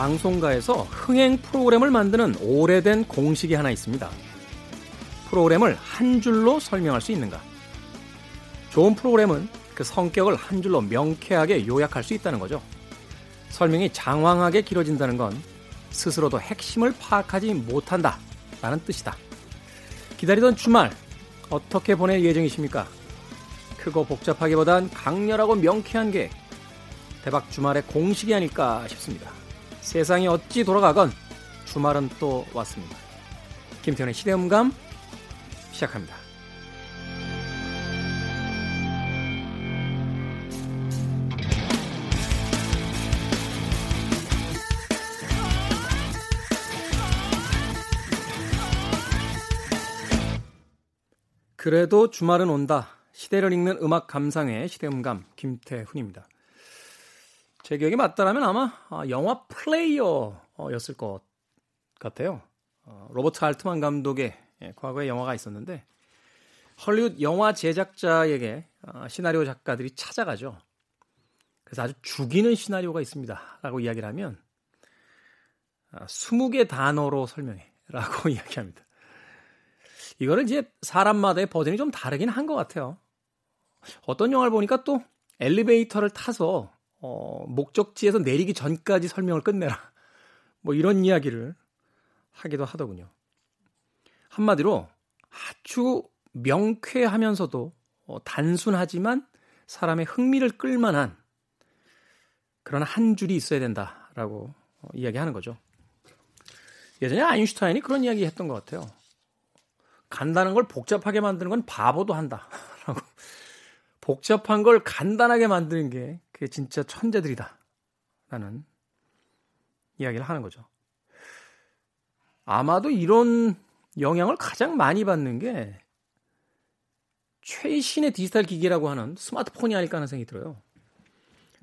방송가에서 흥행 프로그램을 만드는 오래된 공식이 하나 있습니다. 프로그램을 한 줄로 설명할 수 있는가? 좋은 프로그램은 그 성격을 한 줄로 명쾌하게 요약할 수 있다는 거죠. 설명이 장황하게 길어진다는 건 스스로도 핵심을 파악하지 못한다. 라는 뜻이다. 기다리던 주말, 어떻게 보낼 예정이십니까? 크고 복잡하기보단 강렬하고 명쾌한 게 대박 주말의 공식이 아닐까 싶습니다. 세상이 어찌 돌아가건 주말은 또 왔습니다. 김태훈의 시대음감 시작합니다. 그래도 주말은 온다. 시대를 읽는 음악 감상의 시대음감 김태훈입니다. 제 기억이 맞다라면 아마 아, 영화 플레이어였을 것 같아요. 어, 로버트 알트만 감독의 예, 과거에 영화가 있었는데 헐리우드 영화 제작자에게 아, 시나리오 작가들이 찾아가죠. 그래서 아주 죽이는 시나리오가 있습니다. 라고 이야기를 하면 20개 아, 단어로 설명해. 라고 이야기합니다. 이거는 이제 사람마다의 버전이 좀 다르긴 한 것 같아요. 어떤 영화를 보니까 또 엘리베이터를 타서 어, 목적지에서 내리기 전까지 설명을 끝내라. 뭐 이런 이야기를 하기도 하더군요. 한마디로 아주 명쾌하면서도 어, 단순하지만 사람의 흥미를 끌만한 그런 한 줄이 있어야 된다라고 어, 이야기하는 거죠. 예전에 아인슈타인이 그런 이야기 했던 것 같아요. 간단한 걸 복잡하게 만드는 건 바보도 한다. 라고. 복잡한 걸 간단하게 만드는 게 그게 진짜 천재들이다. 라는 이야기를 하는 거죠. 아마도 이런 영향을 가장 많이 받는 게 최신의 디지털 기기라고 하는 스마트폰이 아닐까 하는 생각이 들어요.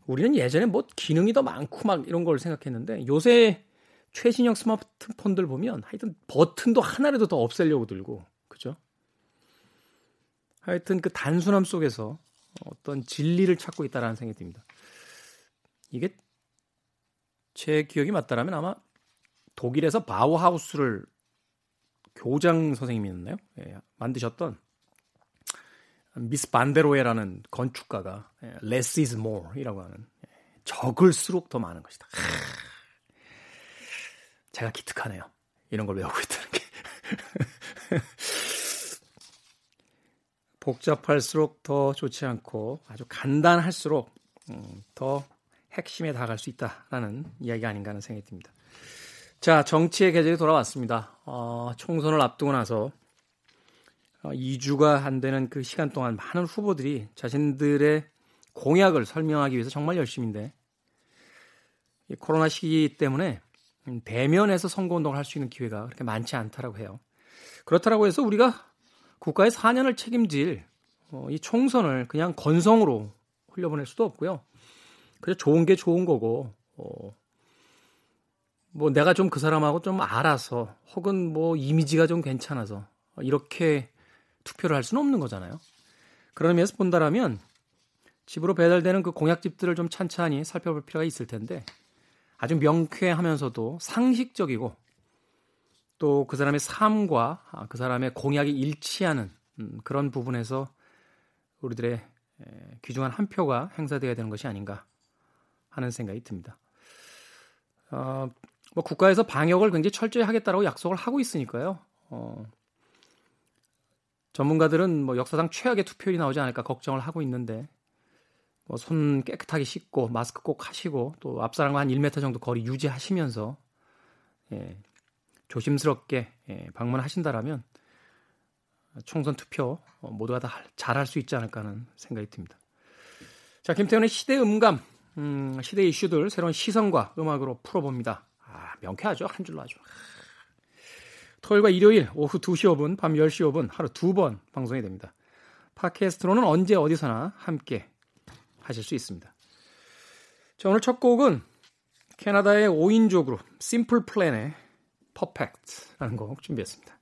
우리는 예전에 뭐 기능이 더 많고 막 이런 걸 생각했는데 요새 최신형 스마트폰들 보면 하여튼 버튼도 하나라도 더 없애려고 들고 그죠? 하여튼 그 단순함 속에서 어떤 진리를 찾고 있다라는 생각이 듭니다. 이게 제 기억이 맞다라면 아마 독일에서 바우하우스를 교장 선생님이었나요? 예, 만드셨던 미스 반데로에라는 건축가가 예, less is more이라고 하는 예, 적을수록 더 많은 것이다. 제가 기특하네요. 이런 걸 외우고 있다는 게. 복잡할수록 더 좋지 않고 아주 간단할수록 음, 더 핵심에 다가갈 수 있다라는 이야기가 아닌가 하는 생각이 듭니다. 자, 정치의 계절이 돌아왔습니다. 어, 총선을 앞두고 나서 어, 2주가 안 되는 그 시간 동안 많은 후보들이 자신들의 공약을 설명하기 위해서 정말 열심인데 이 코로나 시기 때문에 대면에서 선거운동을 할 수 있는 기회가 그렇게 많지 않다라고 해요. 그렇다라고 해서 우리가 국가의 4년을 책임질 어, 이 총선을 그냥 건성으로 흘려보낼 수도 없고요. 그래서 좋은 게 좋은 거고, 어, 뭐 내가 좀 그 사람하고 좀 알아서 혹은 뭐 이미지가 좀 괜찮아서 이렇게 투표를 할 수는 없는 거잖아요. 그런 의미에서 본다라면 집으로 배달되는 그 공약집들을 좀 찬찬히 살펴볼 필요가 있을 텐데 아주 명쾌하면서도 상식적이고 또 그 사람의 삶과 아, 그 사람의 공약이 일치하는 음, 그런 부분에서 우리들의 귀중한 한 표가 행사되어야 되는 것이 아닌가 하는 생각이 듭니다. 어, 뭐 국가에서 방역을 굉장히 철저히 하겠다라고 약속을 하고 있으니까요. 어, 전문가들은 뭐 역사상 최악의 투표율이 나오지 않을까 걱정을 하고 있는데 뭐 손 깨끗하게 씻고 마스크 꼭 하시고 또 앞사람과 한 1m 정도 거리 유지하시면서 예, 조심스럽게 예, 방문하신다라면 총선 투표 어, 모두가 다 잘할 수 있지 않을까 하는 생각이 듭니다. 자, 김태훈의 시대 음감, 음, 시대 이슈들 새로운 시선과 음악으로 풀어봅니다. 아, 명쾌하죠. 한 줄로 아주. 토요일과 일요일 오후 2시 5분, 밤 10시 5분 하루 두 번 방송이 됩니다. 팟캐스트로는 언제 어디서나 함께 하실 수 있습니다. 자, 오늘 첫 곡은 캐나다의 5인조 그룹 심플 플랜의 퍼펙트라는 곡 준비했습니다.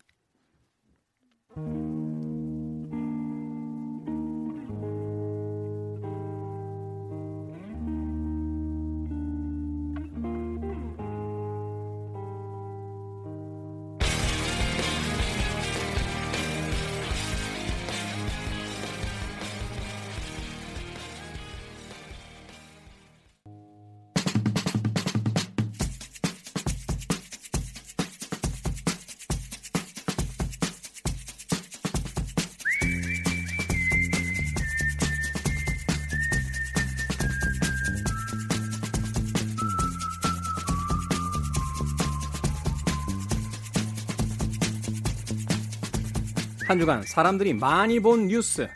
한 주간 사람들이 많이 본 뉴스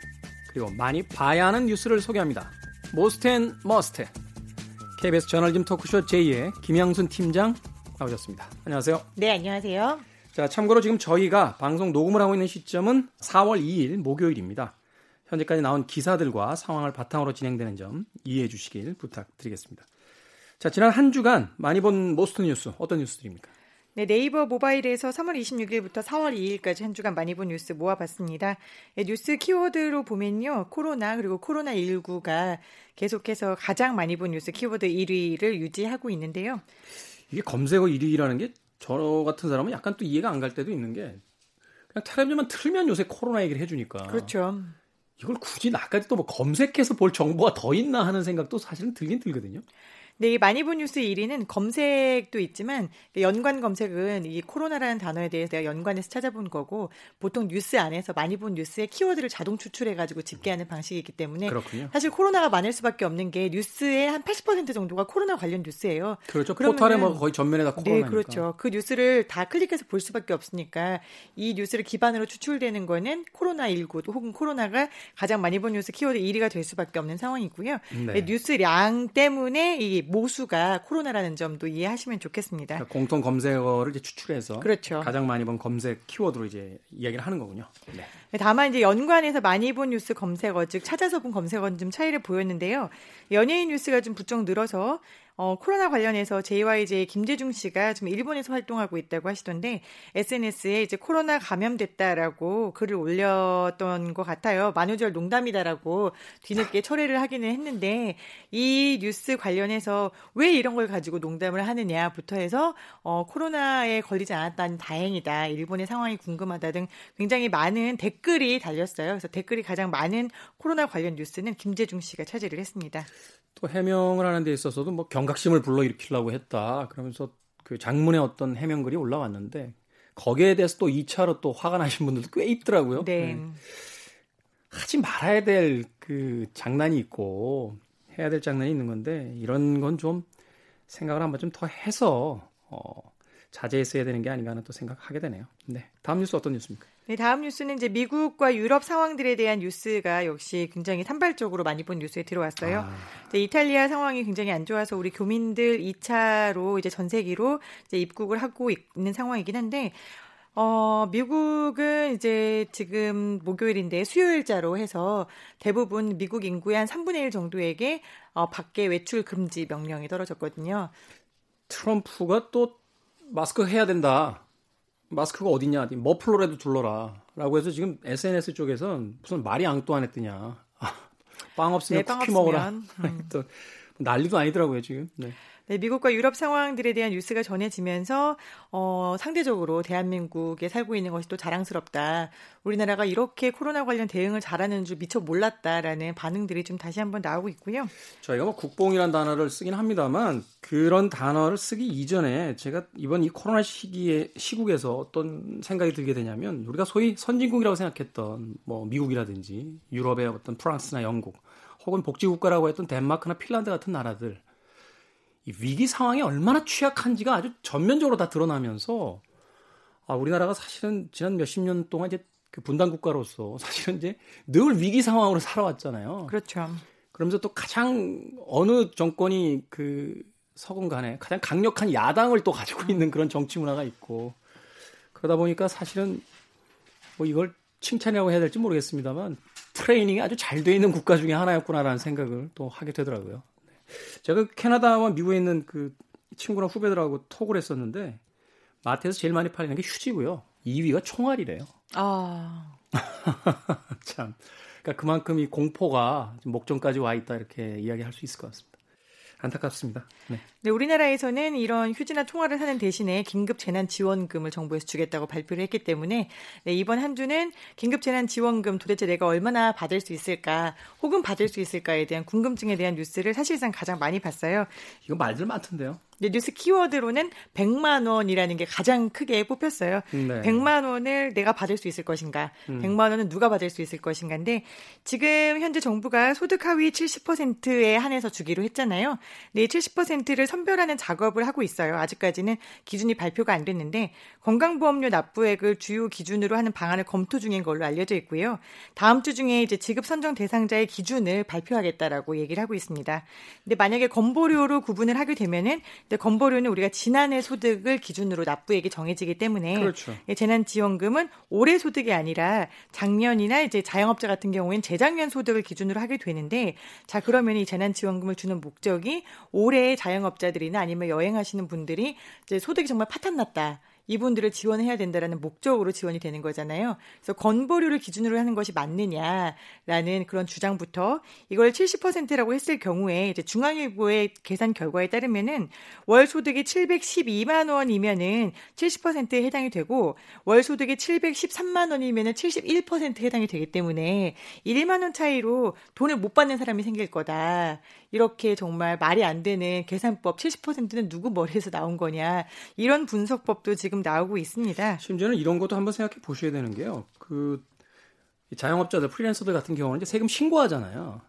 그리고 많이 봐야 하는 뉴스를 소개합니다. most and must KBS 저널리즘 토크쇼 J의 김양순 팀장 나오셨습니다. 안녕하세요. 네, 안녕하세요. 자, 참고로 지금 저희가 방송 녹음을 하고 있는 시점은 4월 2일 목요일입니다. 현재까지 나온 기사들과 상황을 바탕으로 진행되는 점 이해해 주시길 부탁드리겠습니다. 자, 지난 한 주간 많이 본 most 뉴스 어떤 뉴스들입니까? 네, 네이버 모바일에서 3월 26일부터 4월 2일까지 한 주간 많이 본 뉴스 모아봤습니다. 네, 뉴스 키워드로 보면요. 코로나 그리고 코로나19가 계속해서 가장 많이 본 뉴스 키워드 1위를 유지하고 있는데요. 이게 검색어 1위라는 게 저 같은 사람은 약간 또 이해가 안 갈 때도 있는 게 그냥 텔레비전만 틀면 요새 코로나 얘기를 해주니까. 그렇죠. 이걸 굳이 나까지 또 뭐 검색해서 볼 정보가 더 있나 하는 생각도 사실은 들긴 들거든요. 네, 많이 본 뉴스 1위는 검색도 있지만 연관 검색은 이 코로나라는 단어에 대해서 내가 연관해서 찾아본 거고 보통 뉴스 안에서 많이 본 뉴스의 키워드를 자동 추출해 가지고 집계하는 방식이기 때문에 그렇군요. 사실 코로나가 많을 수밖에 없는 게 뉴스의 한 80% 정도가 코로나 관련 뉴스예요. 그렇죠. 포털에 뭐 거의 전면에 다 코로나니까. 네, 그렇죠. 그 뉴스를 다 클릭해서 볼 수밖에 없으니까 이 뉴스를 기반으로 추출되는 거는 코로나19 혹은 코로나가 가장 많이 본 뉴스 키워드 1위가 될 수밖에 없는 상황이고요. 네. 뉴스량 때문에 이 모수가 코로나라는 점도 이해하시면 좋겠습니다. 그러니까 공통 검색어를 이제 추출해서 그렇죠. 가장 많이 본 검색 키워드로 이제 이야기를 하는 거군요. 네. 다만 이제 연관해서 많이 본 뉴스 검색어 즉 찾아서 본 검색어는 좀 차이를 보였는데요. 연예인 뉴스가 좀 부쩍 늘어서 어, 코로나 관련해서 JYJ 김재중 씨가 지금 일본에서 활동하고 있다고 하시던데 SNS에 이제 코로나 감염됐다라고 글을 올렸던 것 같아요. 만우절 농담이다라고 뒤늦게 철회를 하기는 했는데 이 뉴스 관련해서 왜 이런 걸 가지고 농담을 하느냐부터 해서 어, 코로나에 걸리지 않았다니 다행이다. 일본의 상황이 궁금하다 등 굉장히 많은 댓글이 달렸어요. 그래서 댓글이 가장 많은 코로나 관련 뉴스는 김재중 씨가 차지를 했습니다. 또 해명을 하는 데 있어서도 뭐 경 각심을 불러일으키려고 했다. 그러면서 그 장문의 어떤 해명글이 올라왔는데 거기에 대해서 또 2차로 또 화가 나신 분들도 꽤 있더라고요. 네. 네. 하지 말아야 될 그 장난이 있고 해야 될 장난이 있는 건데 이런 건 좀 생각을 한번 좀 더 해서 어, 자제했어야 되는 게 아닌가 하는 또 생각하게 되네요. 네. 다음 뉴스 어떤 뉴스입니까? 네, 다음 뉴스는 이제 미국과 유럽 상황들에 대한 뉴스가 역시 굉장히 산발적으로 많이 본 뉴스에 들어왔어요. 아. 이탈리아 상황이 굉장히 안 좋아서 우리 교민들 2차로 이제 전 세기로 이제 입국을 하고 있는 상황이긴 한데 어, 미국은 이제 지금 목요일인데 수요일자로 해서 대부분 미국 인구의 한 3분의 1 정도에게 어, 밖에 외출 금지 명령이 떨어졌거든요. 트럼프가 또 마스크 해야 된다. 마스크가 어딨냐, 머플러라도 둘러라. 라고 해서 지금 SNS 쪽에선 무슨 말이 앙또안 했더냐. 빵 없으면 네, 쿠키 먹어라. 음. 또 난리도 아니더라고요, 지금. 네. 네, 미국과 유럽 상황들에 대한 뉴스가 전해지면서 어, 상대적으로 대한민국에 살고 있는 것이 또 자랑스럽다. 우리나라가 이렇게 코로나 관련 대응을 잘하는 줄 미처 몰랐다라는 반응들이 좀 다시 한번 나오고 있고요. 저희가 뭐 국뽕이라는 단어를 쓰긴 합니다만 그런 단어를 쓰기 이전에 제가 이번 이 코로나 시기에 시국에서 어떤 생각이 들게 되냐면 우리가 소위 선진국이라고 생각했던 뭐 미국이라든지 유럽의 어떤 프랑스나 영국 혹은 복지국가라고 했던 덴마크나 핀란드 같은 나라들 이 위기 상황이 얼마나 취약한지가 아주 전면적으로 다 드러나면서 아, 우리나라가 사실은 지난 몇십 년 동안 이제 그 분단 국가로서 사실은 이제 늘 위기 상황으로 살아왔잖아요. 그렇죠. 그러면서 또 가장 어느 정권이 그 서군 간에 가장 강력한 야당을 또 가지고 있는 그런 정치 문화가 있고 그러다 보니까 사실은 뭐 이걸 칭찬이라고 해야 될지 모르겠습니다만 트레이닝이 아주 잘 돼 있는 국가 중에 하나였구나라는 생각을 또 하게 되더라고요. 제가 캐나다와 미국에 있는 그 친구랑 후배들하고 톡을 했었는데 마트에서 제일 많이 팔리는 게 휴지고요. 2위가 총알이래요. 아. 참. 그러니까 그만큼 이 공포가 목전까지 와 있다 이렇게 이야기할 수 있을 것 같습니다. 안타깝습니다. 네. 네, 우리나라에서는 이런 휴지나 통화를 사는 대신에 긴급 재난 지원금을 정부에서 주겠다고 발표를 했기 때문에 네, 이번 한 주는 긴급 재난 지원금 도대체 내가 얼마나 받을 수 있을까, 혹은 받을 수 있을까에 대한 궁금증에 대한 뉴스를 사실상 가장 많이 봤어요. 이거 말들 많던데요. 네, 뉴스 키워드로는 100만 원이라는 게 가장 크게 뽑혔어요. 네. 100만 원을 내가 받을 수 있을 것인가? 음. 100만 원은 누가 받을 수 있을 것인가인데 지금 현재 정부가 소득 하위 70%에 한해서 주기로 했잖아요. 네, 70%를 선별하는 작업을 하고 있어요. 아직까지는 기준이 발표가 안 됐는데 건강보험료 납부액을 주요 기준으로 하는 방안을 검토 중인 걸로 알려져 있고요. 다음 주 중에 이제 지급 선정 대상자의 기준을 발표하겠다라고 얘기를 하고 있습니다. 근데 만약에 건보료로 구분을 하게 되면은 건보료는 우리가 지난해 소득을 기준으로 납부액이 정해지기 때문에 그렇죠. 재난지원금은 올해 소득이 아니라 작년이나 이제 자영업자 같은 경우에는 재작년 소득을 기준으로 하게 되는데 자 그러면 이 재난지원금을 주는 목적이 올해 자영업자 들이나 아니면 여행하시는 분들이 이제 소득이 정말 파탄났다. 이분들을 지원해야 된다라는 목적으로 지원이 되는 거잖아요. 그래서 건보료를 기준으로 하는 것이 맞느냐라는 그런 주장부터 이걸 70%라고 했을 경우에 이제 중앙일보의 계산 결과에 따르면은 월 소득이 712만 원이면은 70%에 해당이 되고 월 소득이 713만 원이면은 71%에 해당이 되기 때문에 1만 원 차이로 돈을 못 받는 사람이 생길 거다. 이렇게 정말 말이 안 되는 계산법 70%는 누구 머리에서 나온 거냐 이런 분석법도 지금 나오고 있습니다. 심지어는 이런 것도 한번 생각해 보셔야 되는 게요. 그 자영업자들 프리랜서들 같은 경우는 이제 세금 신고하잖아요.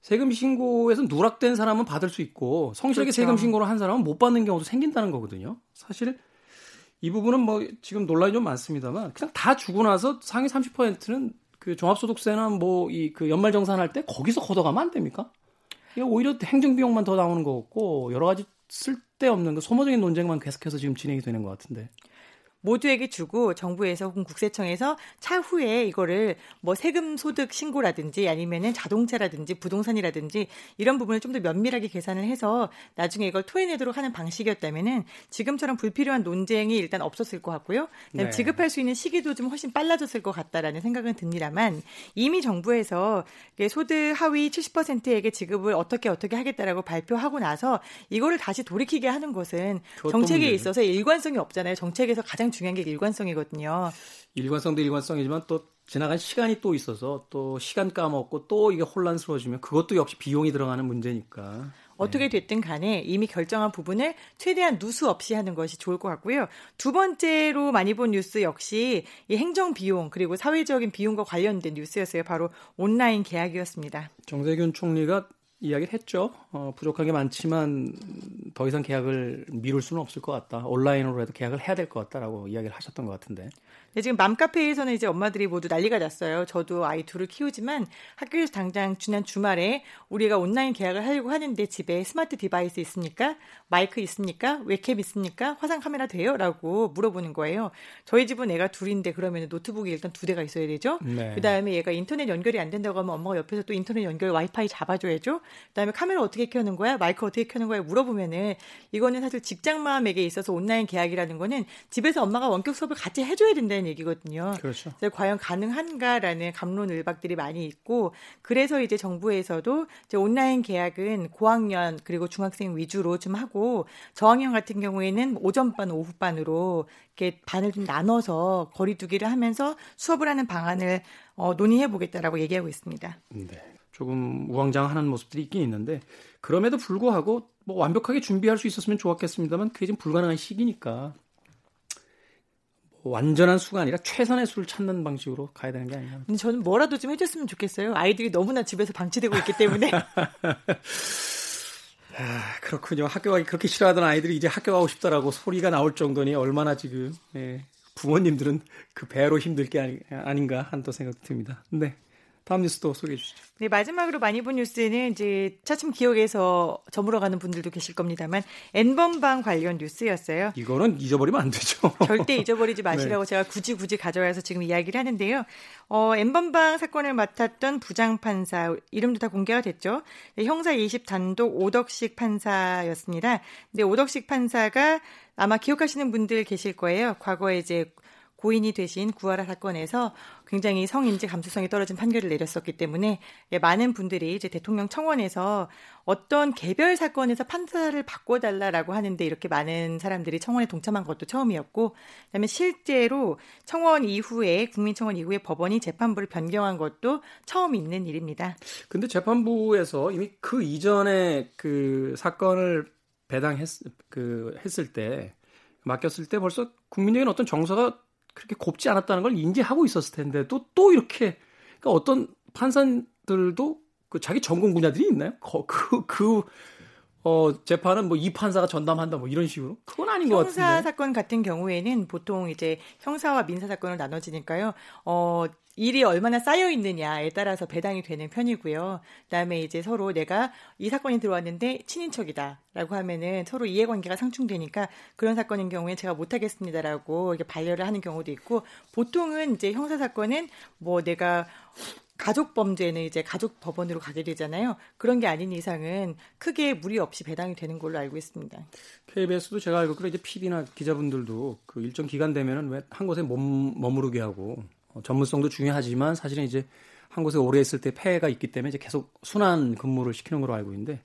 세금 신고에서 누락된 사람은 받을 수 있고 성실하게 그렇죠. 세금 신고를 한 사람은 못 받는 경우도 생긴다는 거거든요. 사실 이 부분은 뭐 지금 논란이 좀 많습니다만 그냥 다 주고 나서 상위 30%는 그 종합소득세나 뭐 이 그 연말정산할 때 거기서 걷어가면 안 됩니까? 오히려 행정 비용만 더 나오는 거 같고 여러 가지 쓸데없는 그 소모적인 논쟁만 계속해서 지금 진행이 되는 것 같은데. 모두에게 주고 정부에서 혹은 국세청에서 차후에 이거를 뭐 세금 소득 신고라든지 아니면은 자동차라든지 부동산이라든지 이런 부분을 좀 더 면밀하게 계산을 해서 나중에 이걸 토해내도록 하는 방식이었다면은 지금처럼 불필요한 논쟁이 일단 없었을 것 같고요. 네. 지급할 수 있는 시기도 좀 훨씬 빨라졌을 것 같다라는 생각은 듭니다만 이미 정부에서 소득 하위 70%에게 지급을 어떻게 어떻게 하겠다라고 발표하고 나서 이거를 다시 돌이키게 하는 것은 정책에 있어서 일관성이 없잖아요. 정책에서 가장 중요한 게 일관성이거든요. 일관성도 일관성이지만 또 지나간 시간이 또 있어서 또 시간 까먹고 또 이게 혼란스러워지면 그것도 역시 비용이 들어가는 문제니까. 어떻게 네. 됐든 간에 이미 결정한 부분을 최대한 누수 없이 하는 것이 좋을 것 같고요. 두 번째로 많이 본 뉴스 역시 이 행정 비용 그리고 사회적인 비용과 관련된 뉴스였어요. 바로 온라인 개학이었습니다. 정세균 총리가 이야기를 했죠. 어, 부족한 게 많지만 더 이상 개학을 미룰 수는 없을 것 같다. 온라인으로 해도 개학을 해야 될 것 같다라고 이야기를 하셨던 것 같은데. 네, 지금 맘카페에서는 이제 엄마들이 모두 난리가 났어요. 저도 아이 둘을 키우지만 학교에서 당장 지난 주말에 우리가 온라인 개학을 하려고 하는데 집에 smart device 있습니까? 마이크 있습니까? 웹캠 있습니까? 화상 카메라 돼요? 라고 물어보는 거예요. 저희 집은 애가 둘인데 그러면 노트북이 일단 두 대가 있어야 되죠. 네. 그다음에 얘가 인터넷 연결이 안 된다고 하면 엄마가 옆에서 또 인터넷 연결 와이파이 잡아줘야죠. 그다음에 카메라 어떻게 켜는 거야? 마이크 어떻게 켜는 거야? 물어보면은 이거는 사실 직장맘에게 있어서 온라인 계약이라는 거는 집에서 엄마가 원격 수업을 같이 해줘야 된다는 얘기거든요. 그렇죠. 과연 가능한가라는 감론을박들이 많이 있고 그래서 이제 정부에서도 이제 온라인 계약은 고학년 그리고 중학생 위주로 좀 하고 저학년 같은 경우에는 오전반 오후반으로 이렇게 반을 좀 나눠서 거리두기를 하면서 수업을 하는 방안을 어, 논의해 보겠다라고 얘기하고 있습니다. 네. 조금 우왕좌왕하는 모습들이 있긴 있는데 그럼에도 불구하고 뭐 완벽하게 준비할 수 있었으면 좋았겠습니다만 그게 지금 불가능한 시기니까 완전한 수가 아니라 최선의 수를 찾는 방식으로 가야 되는 게. 근데 저는 뭐라도 좀 해줬으면 좋겠어요. 아이들이 너무나 집에서 방치되고 있기 때문에. 아, 그렇군요. 학교 가기 그렇게 싫어하던 아이들이 이제 학교 가고 싶다라고 소리가 나올 정도니 얼마나 지금 예, 부모님들은 그 배로 힘들 게 아니, 아닌가 하는 또 생각도 듭니다. 네. 다음 뉴스도 소개해 주시죠. 네, 마지막으로 많이 본 뉴스는 이제 차츰 기억에서 저물어가는 분들도 계실 겁니다만 N번방 관련 뉴스였어요. 이거는 잊어버리면 안 되죠. 절대 잊어버리지 마시라고 네. 제가 굳이 굳이 가져와서 지금 이야기를 하는데요. 어, N번방 사건을 맡았던 부장판사 이름도 다 공개가 됐죠. 네, 형사 20 단독 오덕식 판사였습니다. 근데 오덕식 판사가 아마 기억하시는 분들 계실 거예요. 과거에 이제 고인이 되신 구하라 사건에서 굉장히 성인지 감수성이 떨어진 판결을 내렸었기 때문에 예, 많은 분들이 이제 대통령 청원에서 어떤 개별 사건에서 판사를 바꿔달라라고 하는데 이렇게 많은 사람들이 청원에 동참한 것도 처음이었고, 그다음에 실제로 청원 이후에 국민청원 이후에 법원이 재판부를 변경한 것도 처음 있는 일입니다. 근데 재판부에서 이미 그 이전에 그 사건을 배당했 그 했을 때 맡겼을 때 벌써 국민적인 어떤 정서가 그렇게 곱지 않았다는 걸 인지하고 있었을 텐데 또 또 이렇게 그러니까 어떤 판사들도 그 자기 전공 분야들이 있나요? 그, 그, 그 어, 재판은 뭐 이 판사가 전담한다 뭐 이런 식으로? 그건 아닌 것 같은데. 형사 사건 같은 경우에는 보통 이제 형사와 민사 사건을 나눠지니까요. 어, 일이 얼마나 쌓여 있느냐에 따라서 배당이 되는 편이고요. 그다음에 이제 서로 내가 이 사건이 들어왔는데 친인척이다라고 하면은 서로 이해관계가 상충되니까 그런 사건인 경우에 제가 못하겠습니다라고 이렇게 반려를 하는 경우도 있고 보통은 이제 형사 사건은 뭐 내가 가족 범죄는 이제 가족 법원으로 가게 되잖아요. 그런 게 아닌 이상은 크게 무리 없이 배당이 되는 걸로 알고 있습니다. KBS도 제가 알고 그래 이제 PD나 기자분들도 그 일정 기간 되면은 왜 한 곳에 몸, 머무르게 하고 어, 전문성도 중요하지만 사실은 이제 한 곳에 오래 있을 때 폐해가 있기 때문에 이제 계속 순환 근무를 시키는 걸로 알고 있는데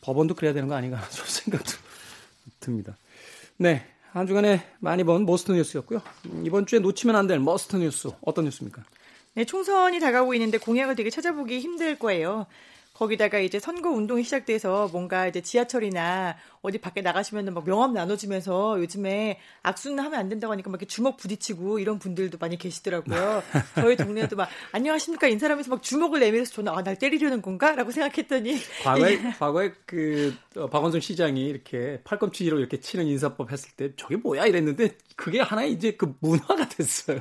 법원도 그래야 되는 거 아닌가 좀 생각도 듭니다. 네. 한 주간에 많이 본 most 뉴스였고요. 이번 주에 놓치면 안 될 must 뉴스 어떤 뉴스입니까? 네, 총선이 다가오고 있는데 공약을 되게 찾아보기 힘들 거예요. 거기다가 이제 선거 운동이 시작돼서 뭔가 이제 지하철이나 어디 밖에 나가시면은 막 명함 나눠주면서 요즘에 악수는 하면 안 된다고 하니까 막 이렇게 주먹 부딪히고 이런 분들도 많이 계시더라고요. 저희 동네에도 막 안녕하십니까 인사하면서 막 주먹을 내밀어서 저는 아, 날 때리려는 건가라고 생각했더니 과거에 과거에 그 어, 박원순 시장이 이렇게 팔꿈치로 이렇게 치는 인사법 했을 때 저게 뭐야 이랬는데 그게 하나의 이제 그 문화가 됐어요.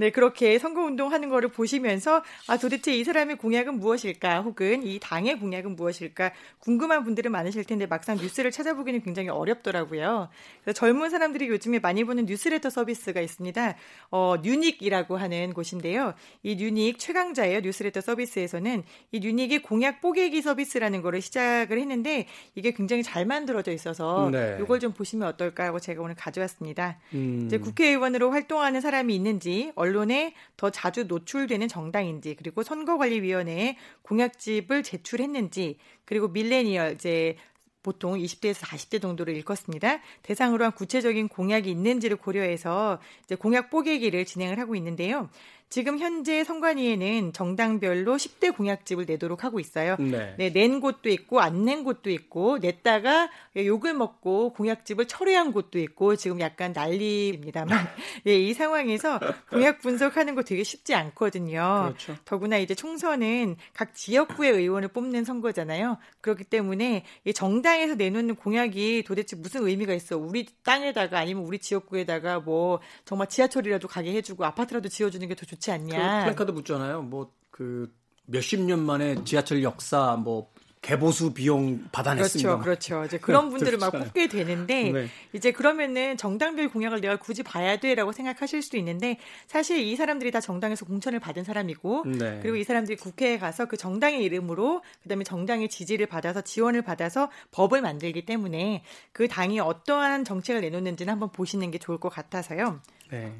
네, 그렇게 선거운동 하는 거를 보시면서 아, 도대체 이 사람의 공약은 무엇일까 혹은 이 당의 공약은 무엇일까 궁금한 분들은 많으실 텐데 막상 뉴스를 찾아보기는 굉장히 어렵더라고요. 그래서 젊은 사람들이 요즘에 많이 보는 뉴스레터 서비스가 있습니다. 어, 뉴닉이라고 하는 곳인데요. 이 뉴닉 최강자예요. 뉴스레터 서비스에서는 이 뉴닉이 공약 뽀개기 서비스라는 거를 시작을 했는데 이게 굉장히 잘 만들어져 있어서 네. 이걸 좀 보시면 어떨까 하고 제가 오늘 가져왔습니다. 음. 이제 국회의원으로 활동하는 사람이 있는지 언론에 더 자주 노출되는 정당인지 그리고 선거관리위원회에 공약집을 제출했는지 그리고 밀레니얼 이제 보통 20대에서 40대 정도를 일컫습니다. 대상으로 한 구체적인 공약이 있는지를 고려해서 이제 공약 뽀개기를 진행을 하고 있는데요. 지금 현재 선관위에는 정당별로 10대 공약집을 내도록 하고 있어요. 네. 네, 낸 곳도 있고 안 낸 곳도 있고 냈다가 욕을 먹고 공약집을 철회한 곳도 있고 지금 약간 난리입니다만 예, 이 상황에서 공약 분석하는 거 되게 쉽지 않거든요. 그렇죠. 더구나 이제 총선은 각 지역구의 의원을 뽑는 선거잖아요. 그렇기 때문에 이 정당에서 내놓는 공약이 도대체 무슨 의미가 있어? 우리 땅에다가 아니면 우리 지역구에다가 뭐 정말 지하철이라도 가게 해주고 아파트라도 지어주는 게 더 좋지. 좋지 않냐. 그 플랜카드 붙잖아요. 뭐 그 몇십 년 만에 지하철 역사 뭐 개보수 비용 받아냈습니다. 그렇죠, 그렇죠. 이제 그런 분들을 막 뽑게 되는데 네. 이제 그러면은 정당별 공약을 내가 굳이 봐야 돼라고 생각하실 수도 있는데 사실 이 사람들이 다 정당에서 공천을 받은 사람이고 네. 그리고 이 사람들이 국회에 가서 그 정당의 이름으로 그다음에 정당의 지지를 받아서 지원을 받아서 법을 만들기 때문에 그 당이 어떠한 정책을 내놓는지는 한번 보시는 게 좋을 것 같아서요. 네.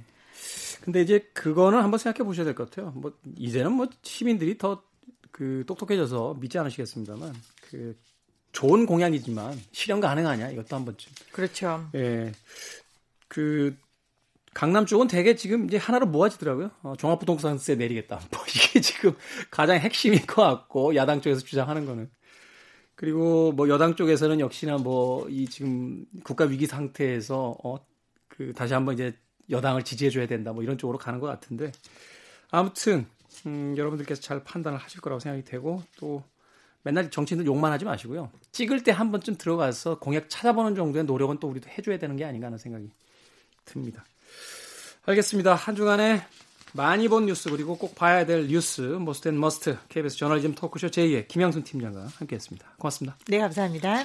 근데 이제 그거는 한번 생각해 보셔야 될 것 같아요. 뭐 이제는 뭐 시민들이 더 그 똑똑해져서 믿지 않으시겠습니다만 그 좋은 공약이지만 실현 가능하냐 이것도 한 번쯤. 그렇죠. 예. 그 강남 쪽은 대개 지금 이제 하나로 모아지더라고요. 어, 종합부동산세 내리겠다. 뭐 이게 지금 가장 핵심인 것 같고 야당 쪽에서 주장하는 거는. 그리고 뭐 여당 쪽에서는 역시나 뭐 이 지금 국가 위기 상태에서 어 그 다시 한번 이제 여당을 지지해줘야 된다 뭐 이런 쪽으로 가는 것 같은데 아무튼 음, 여러분들께서 잘 판단을 하실 거라고 생각이 되고 또 맨날 정치인들 욕만 하지 마시고요. 찍을 때 한 번쯤 들어가서 공약 찾아보는 정도의 노력은 또 우리도 해줘야 되는 게 아닌가 하는 생각이 듭니다. 알겠습니다. 한 주간에 많이 본 뉴스 그리고 꼭 봐야 될 뉴스 most and must KBS 저널리즘 토크쇼 J의 김양순 팀장과 함께했습니다. 고맙습니다. 네, 감사합니다.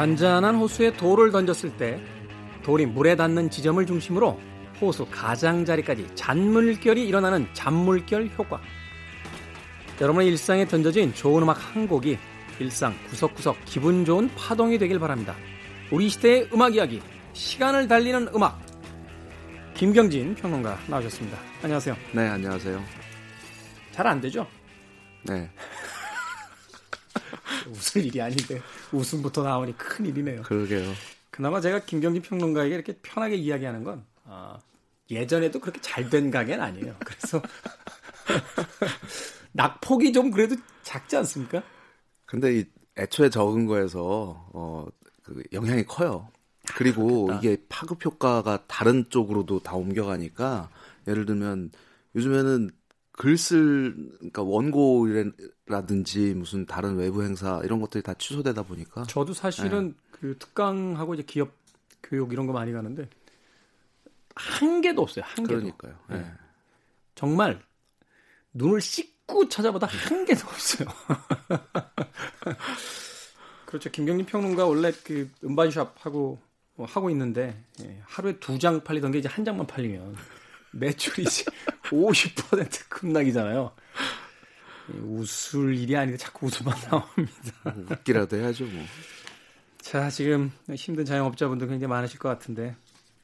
잔잔한 호수에 돌을 던졌을 때 돌이 물에 닿는 지점을 중심으로 호수 가장자리까지 잔물결이 일어나는 잔물결 효과. 여러분의 일상에 던져진 좋은 음악 한 곡이 일상 구석구석 기분 좋은 파동이 되길 바랍니다. 우리 시대의 음악 이야기, 시간을 달리는 음악. 김경진 평론가 나오셨습니다. 안녕하세요. 네, 안녕하세요. 잘 안 되죠? 네. 웃을 일이 아닌데 웃음부터 나오니 큰 일이네요. 그러게요. 그나마 제가 김경진 평론가에게 이렇게 편하게 이야기하는 건 아, 예전에도 그렇게 잘 된 가게는 아니에요. 그래서 낙폭이 좀 그래도 작지 않습니까? 근데 이 애초에 적은 거에서 어, 그 영향이 커요. 그리고 그렇겠다. 이게 파급 효과가 다른 쪽으로도 다 옮겨가니까 예를 들면 요즘에는 글쓸 그러니까 원고라든지 무슨 다른 외부 행사 이런 것들이 다 취소되다 보니까 저도 사실은 네. 그 특강하고 이제 기업 교육 이런 거 많이 가는데 한 개도 없어요. 한 개도. 그러니까요. 네. 네. 정말 눈을 씻고 찾아보다 한 개도 없어요. 그렇죠. 김경림 평론가 원래 그 음반샵 하고 뭐 하고 있는데 예, 하루에 두 장 팔리던 게 이제 한 장만 팔리면 매출이 이제 50% 급락이잖아요. 웃을 일이 아니고 자꾸 웃음만 나옵니다. 웃기라도 해야죠, 뭐. 자, 지금 힘든 자영업자분들 굉장히 많으실 것 같은데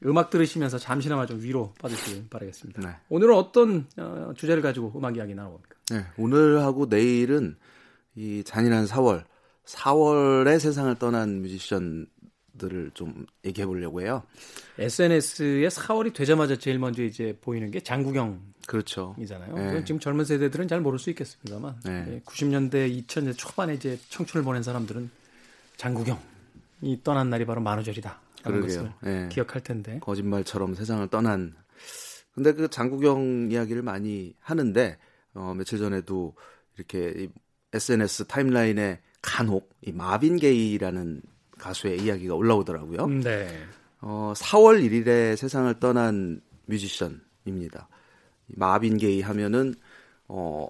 음악 들으시면서 잠시나마 좀 위로 받으시길 바라겠습니다. 네. 오늘은 어떤 어, 주제를 가지고 음악 이야기 나눠봅니까? 네, 오늘하고 내일은 이 잔인한 4월, 4월의 세상을 떠난 뮤지션 들을 좀 얘기해 보려고 해요. SNS에 4월이 되자마자 제일 먼저 이제 보이는 게 장국영 그렇죠. 이잖아요. 네. 지금 젊은 세대들은 잘 모를 수 있겠습니다만 네. 90년대 2000년대 초반에 이제 청춘을 보낸 사람들은 장국영이 떠난 날이 바로 만우절이다. 라는 것을 네. 기억할 텐데. 거짓말처럼 세상을 떠난 근데 그 장국영 이야기를 많이 하는데 어, 며칠 전에도 이렇게 SNS 타임라인에 간혹 이 마빈 게이라는 가수의 이야기가 올라오더라고요. 음, 네. 어, 4월 1일에 세상을 떠난 뮤지션입니다. 마빈 게이 하면은 어,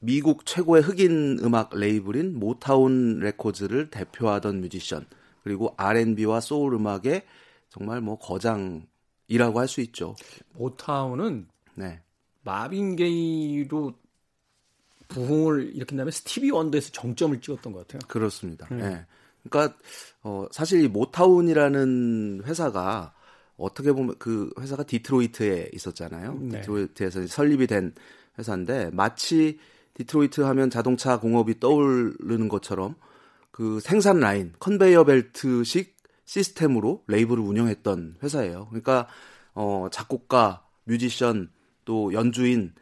미국 최고의 흑인 음악 레이블인 모타운 레코즈를 대표하던 뮤지션 그리고 R&B와 소울 음악의 정말 뭐 거장이라고 할 수 있죠. 모타운은 네. 마빈 게이로 부흥을 일으킨 다음에 스티비 원더에서 정점을 찍었던 것 같아요. 그렇습니다. 음. 네. 그러니까 어 사실 이 모타운이라는 회사가 어떻게 보면 그 회사가 디트로이트에 있었잖아요. 네. 디트로이트에서 설립이 된 회사인데 마치 디트로이트 하면 자동차 공업이 떠오르는 것처럼 그 생산 라인, 컨베이어 벨트식 시스템으로 레이블을 운영했던 회사예요. 그러니까 어 작곡가, 뮤지션, 또 연주인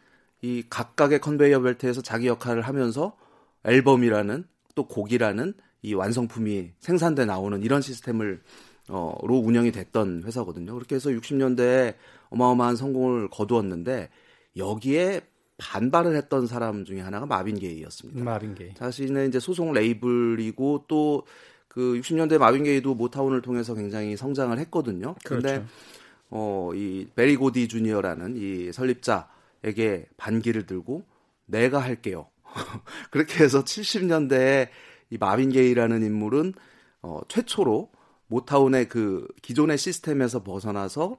이 각각의 컨베이어 벨트에서 자기 역할을 하면서 앨범이라는 또 곡이라는 이 완성품이 생산돼 나오는 이런 시스템으로 운영이 됐던 회사거든요. 그렇게 해서 60년대에 어마어마한 성공을 거두었는데 여기에 반발을 했던 사람 중에 하나가 마빈 게이였습니다. 마빈 게이. 자신의 이제 소속 레이블이고 또 그 60년대 마빈 게이도 모타운을 통해서 굉장히 성장을 했거든요. 그런데 그렇죠. 어이 베리 고디 주니어라는 이 설립자에게 반기를 들고 내가 할게요. 그렇게 해서 70년대에 이 마빈 게이라는 인물은 어, 최초로 모타운의 그 기존의 시스템에서 벗어나서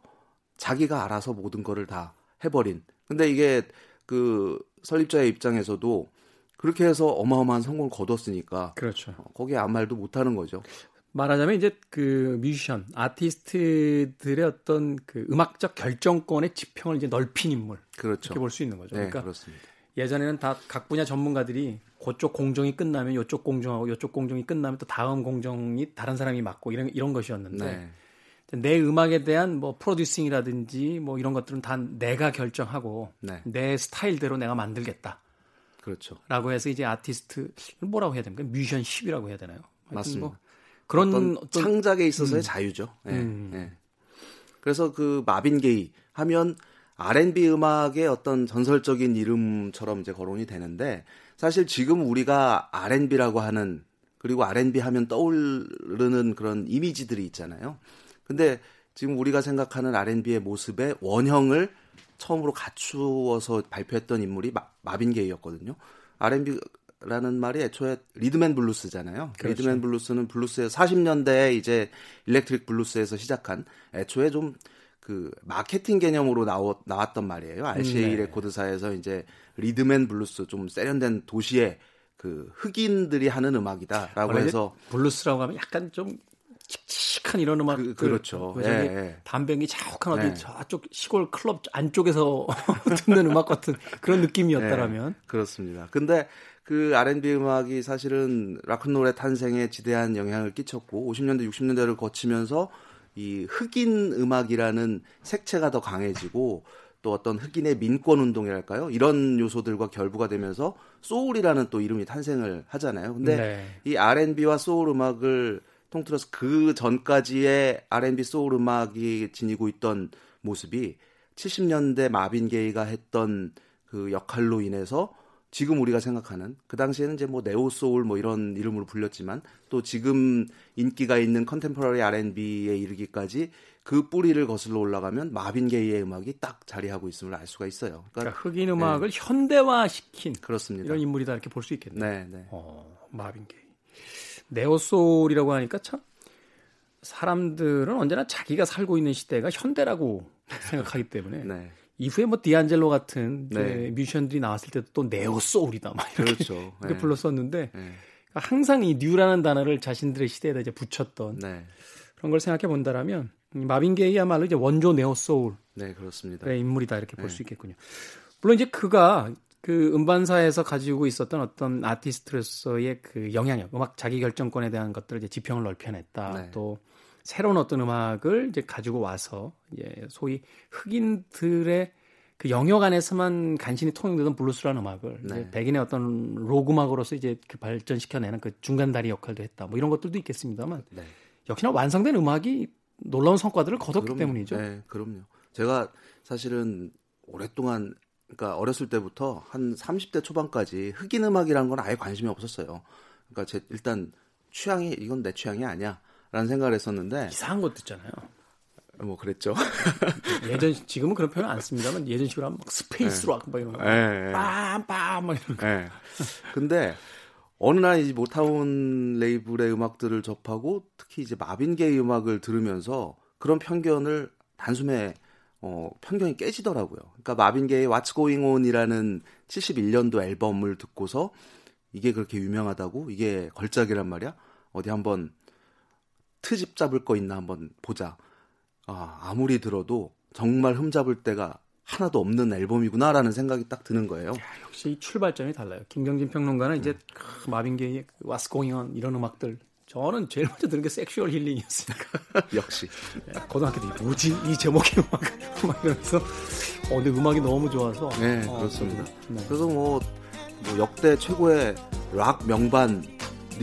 자기가 알아서 모든 거를 다 해버린. 근데 이게 그 설립자의 입장에서도 그렇게 해서 어마어마한 성공을 거뒀으니까. 그렇죠. 어, 거기에 아무 말도 못하는 거죠. 말하자면 이제 그 뮤지션, 아티스트들의 어떤 그 음악적 결정권의 지평을 이제 넓힌 인물. 그렇죠. 이렇게 볼 수 있는 거죠. 네, 그러니까 그렇습니다. 예전에는 다 각 분야 전문가들이 그쪽 공정이 끝나면 이쪽 공정하고 이쪽 공정이 끝나면 또 다음 공정이 다른 사람이 맡고 이런 이런 것이었는데 네. 내 음악에 대한 뭐 프로듀싱이라든지 뭐 이런 것들은 다 내가 결정하고 네. 내 스타일대로 내가 만들겠다. 그렇죠. 라고 해서 이제 아티스트 뭐라고 해야 됩니까? 뮤지션십이라고 해야 되나요? 맞습니다. 뭐 그런 어떤, 어떤 창작에 있어서의 음. 자유죠. 네. 음. 네. 그래서 그 마빈 게이 하면 R&B 음악의 어떤 전설적인 이름처럼 이제 거론이 되는데 사실 지금 우리가 R&B라고 하는 그리고 R&B 하면 떠오르는 그런 이미지들이 있잖아요. 근데 지금 우리가 생각하는 R&B의 모습의 원형을 처음으로 갖추어서 발표했던 인물이 마, 마빈 게이였거든요. R&B라는 말이 애초에 리듬 앤 블루스잖아요. 그렇죠. 리듬 앤 블루스는 블루스의 40년대에 이제 electric 블루스에서 시작한 애초에 좀 그 마케팅 개념으로 나왔, 나왔던 말이에요. RCA 네. 레코드사에서 이제 리듬 앤 블루스 좀 세련된 도시의 그 흑인들이 하는 음악이다라고 해서 블루스라고 하면 약간 좀 칙칙한 이런 음악 그, 그렇죠. 예, 예. 담배 연기 자욱한 어디 예. 저쪽 시골 클럽 안쪽에서 듣는 음악 같은 그런 느낌이었다라면 예, 그렇습니다. 근데 그 R&B 음악이 사실은 락큰롤의 탄생에 지대한 영향을 끼쳤고 50년대 60년대를 거치면서 이 흑인 음악이라는 색채가 더 강해지고 또 어떤 흑인의 민권 운동이랄까요? 이런 요소들과 결부가 되면서 소울이라는 또 이름이 탄생을 하잖아요. 근데 네. 이 R&B와 소울 음악을 통틀어서 그 전까지의 R&B 소울 음악이 지니고 있던 모습이 70년대 마빈 게이가 했던 그 역할로 인해서 지금 우리가 생각하는 그 당시에는 이제 뭐 neo soul 뭐 이런 이름으로 불렸지만 또 지금 인기가 있는 contemporary R&B에 이르기까지 그 뿌리를 거슬러 올라가면 마빈 게이의 음악이 딱 자리하고 있음을 알 수가 있어요. 그러니까, 그러니까 흑인 음악을 네. 현대화시킨 그렇습니다. 이런 인물이다 이렇게 볼 수 있겠네요. 네, 네. 어, 마빈 게이. neo soul이라고 하니까 참 사람들은 언제나 자기가 살고 있는 시대가 현대라고 생각하기 때문에 네. 이후에 뭐 디안젤로 같은 네. 뮤지션들이 나왔을 때도 또 neo soul이다 막 이렇게, 그렇죠. 이렇게 네. 불렀었는데 네. 그러니까 항상 이 new라는 단어를 자신들의 시대에다 이제 붙였던 네. 그런 걸 생각해 본다라면 마빈 게이야말로 이제 원조 neo soul 네 그렇습니다. 인물이다 이렇게 볼수 네. 있겠군요. 물론 이제 그가 그 음반사에서 가지고 있었던 어떤 아티스트로서의 그 영향력, 음악 자기 결정권에 대한 것들을 이제 지평을 넓혀냈다. 네. 또 새로운 어떤 음악을 이제 가지고 와서 이제 소위 흑인들의 그 영역 안에서만 간신히 통용되던 블루스라는 음악을 네. 백인의 어떤 록 음악으로서 이제 그 발전시켜내는 그 중간 다리 역할도 했다. 뭐 이런 것들도 있겠습니다만 네. 역시나 완성된 음악이 놀라운 성과들을 거뒀기 그럼요. 때문이죠. 네, 그럼요. 제가 사실은 오랫동안 그러니까 어렸을 때부터 한 30대 초반까지 흑인 음악이라는 건 아예 관심이 없었어요. 그러니까 제 일단 취향이 이건 내 취향이 아니야. 라는 생각을 했었는데 이상한 것도 있잖아요. 뭐 그랬죠. 예전 지금은 그런 표현 안 씁니다만 예전식으로 하면 막 space rock 막 이런 거. 빰빰 막 이런 거. 네. 근데 어느 날 이제 모타운 레이블의 음악들을 접하고 특히 이제 마빈 게이 음악을 들으면서 그런 편견을 단숨에 어, 편견이 깨지더라고요. 그러니까 마빈 게이 What's Going On이라는 71년도 앨범을 듣고서 이게 그렇게 유명하다고 이게 걸작이란 말이야. 어디 한번 트집 잡을 거 있나 한번 보자. 아, 아무리 들어도 정말 흠잡을 데가 하나도 없는 앨범이구나라는 생각이 딱 드는 거예요. 야, 역시 출발점이 달라요. 김경진 평론가는 음. 이제 크, 마빈 게이의 그 What's Going On 이런 음악들 저는 제일 먼저 들은 게 Sexual Healing이었으니까. 역시. 예, 고등학교 때 뭐지 이 제목의 음악 막 이러면서 어 근데 음악이 너무 좋아서. 네 어, 그렇습니다. 네. 그래서 뭐, 뭐 역대 최고의 락 명반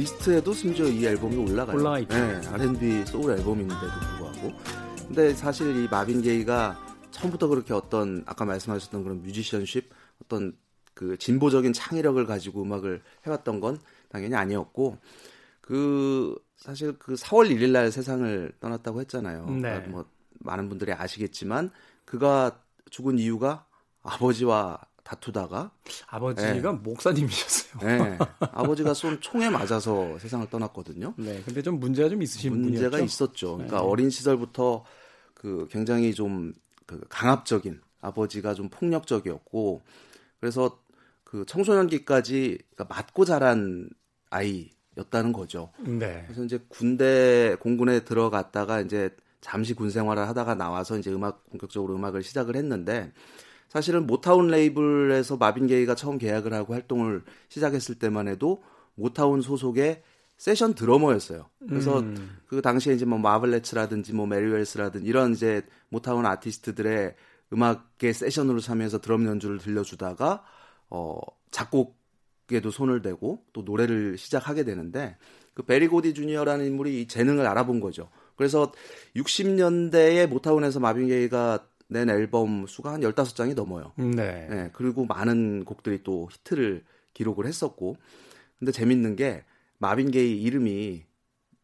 리스트에도 심지어 이 앨범이 올라가요. 올라가 있죠. 네, R&B 소울 앨범인데도 불구하고. 근데 사실 이 마빈 게이가 처음부터 그렇게 어떤 아까 말씀하셨던 그런 musicianship 어떤 그 진보적인 창의력을 가지고 음악을 해왔던 건 당연히 아니었고 그 사실 그 4월 1일 날 세상을 떠났다고 했잖아요. 네. 그러니까 뭐 많은 분들이 아시겠지만 그가 죽은 이유가 아버지와 다투다가 아버지가 네. 목사님이셨어요. 네. 아버지가 쏜 총에 맞아서 세상을 떠났거든요. 네. 근데 좀 문제가 좀 있으신 문제가 분이었죠? 있었죠. 그러니까 네. 어린 시절부터 그 굉장히 좀 그 강압적인 아버지가 좀 폭력적이었고 그래서 그 청소년기까지 그러니까 맞고 자란 아이였다는 거죠. 네. 그래서 이제 군대 공군에 들어갔다가 이제 잠시 군 생활을 하다가 나와서 이제 음악 본격적으로 음악을 시작을 했는데 사실은 모타운 레이블에서 마빈 게이가 처음 계약을 하고 활동을 시작했을 때만 해도 모타운 소속의 세션 드러머였어요. 그래서 음. 그 당시에 이제 뭐 마블레츠라든지 뭐 메리웰스라든지 이런 이제 모타운 아티스트들의 음악에 세션으로 참여해서 드럼 연주를 들려주다가 어 작곡에도 손을 대고 또 노래를 시작하게 되는데 그 베리 고디 주니어라는 인물이 이 재능을 알아본 거죠. 그래서 60년대에 모타운에서 마빈 게이가 낸 앨범 수가 한 15장이 넘어요. 네. 네. 그리고 많은 곡들이 또 히트를 기록을 했었고. 근데 재밌는 게 마빈 게이 이름이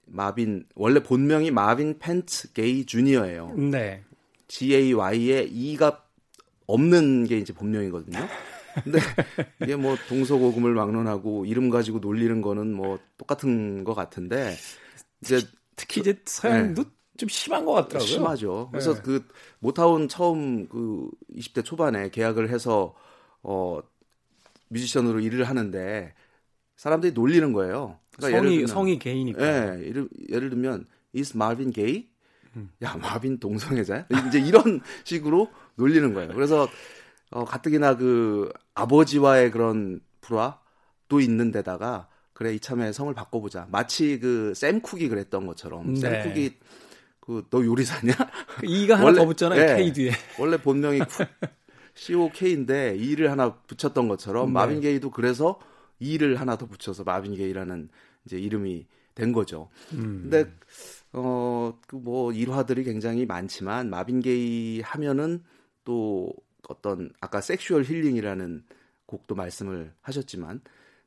마빈 원래 본명이 마빈 펜츠 게이 주니어예요. 네. G A Y에 E가 없는 게 이제 본명이거든요. 근데 이게 뭐 동서고금을 막론하고 이름 가지고 놀리는 거는 뭐 똑같은 것 같은데 이제 특히 이제 서양도 네. 좀 심한 것 같더라고요. 심하죠. 그래서 네. 그 모타운 처음 그 20대 초반에 계약을 해서 어 뮤지션으로 일을 하는데 사람들이 놀리는 거예요. 그러니까 성이 예를 들면, 성이 개이니까. 예, 예를, 예를 들면 is Marvin Gaye? 야, 마빈 동성애자야? 이제 이런 식으로 놀리는 거예요. 그래서 어, 가뜩이나 그 아버지와의 그런 불화도 있는 데다가 그래 이참에 성을 바꿔보자. 마치 그 샘 쿡이 그랬던 것처럼 네. 샘 쿡이 그 너 요리사냐? 그 E가 하나 더 붙잖아요. 네, K 뒤에. 원래 본명이 Cook COOK인데 E를 하나 붙였던 것처럼 네. 마빈 게이도 그래서 E를 하나 더 붙여서 마빈 게이라는 이제 이름이 된 거죠. 음. 근데 어그 뭐 일화들이 굉장히 많지만 마빈 게이 하면은 또 어떤 아까 Sexual Healing이라는 곡도 말씀을 하셨지만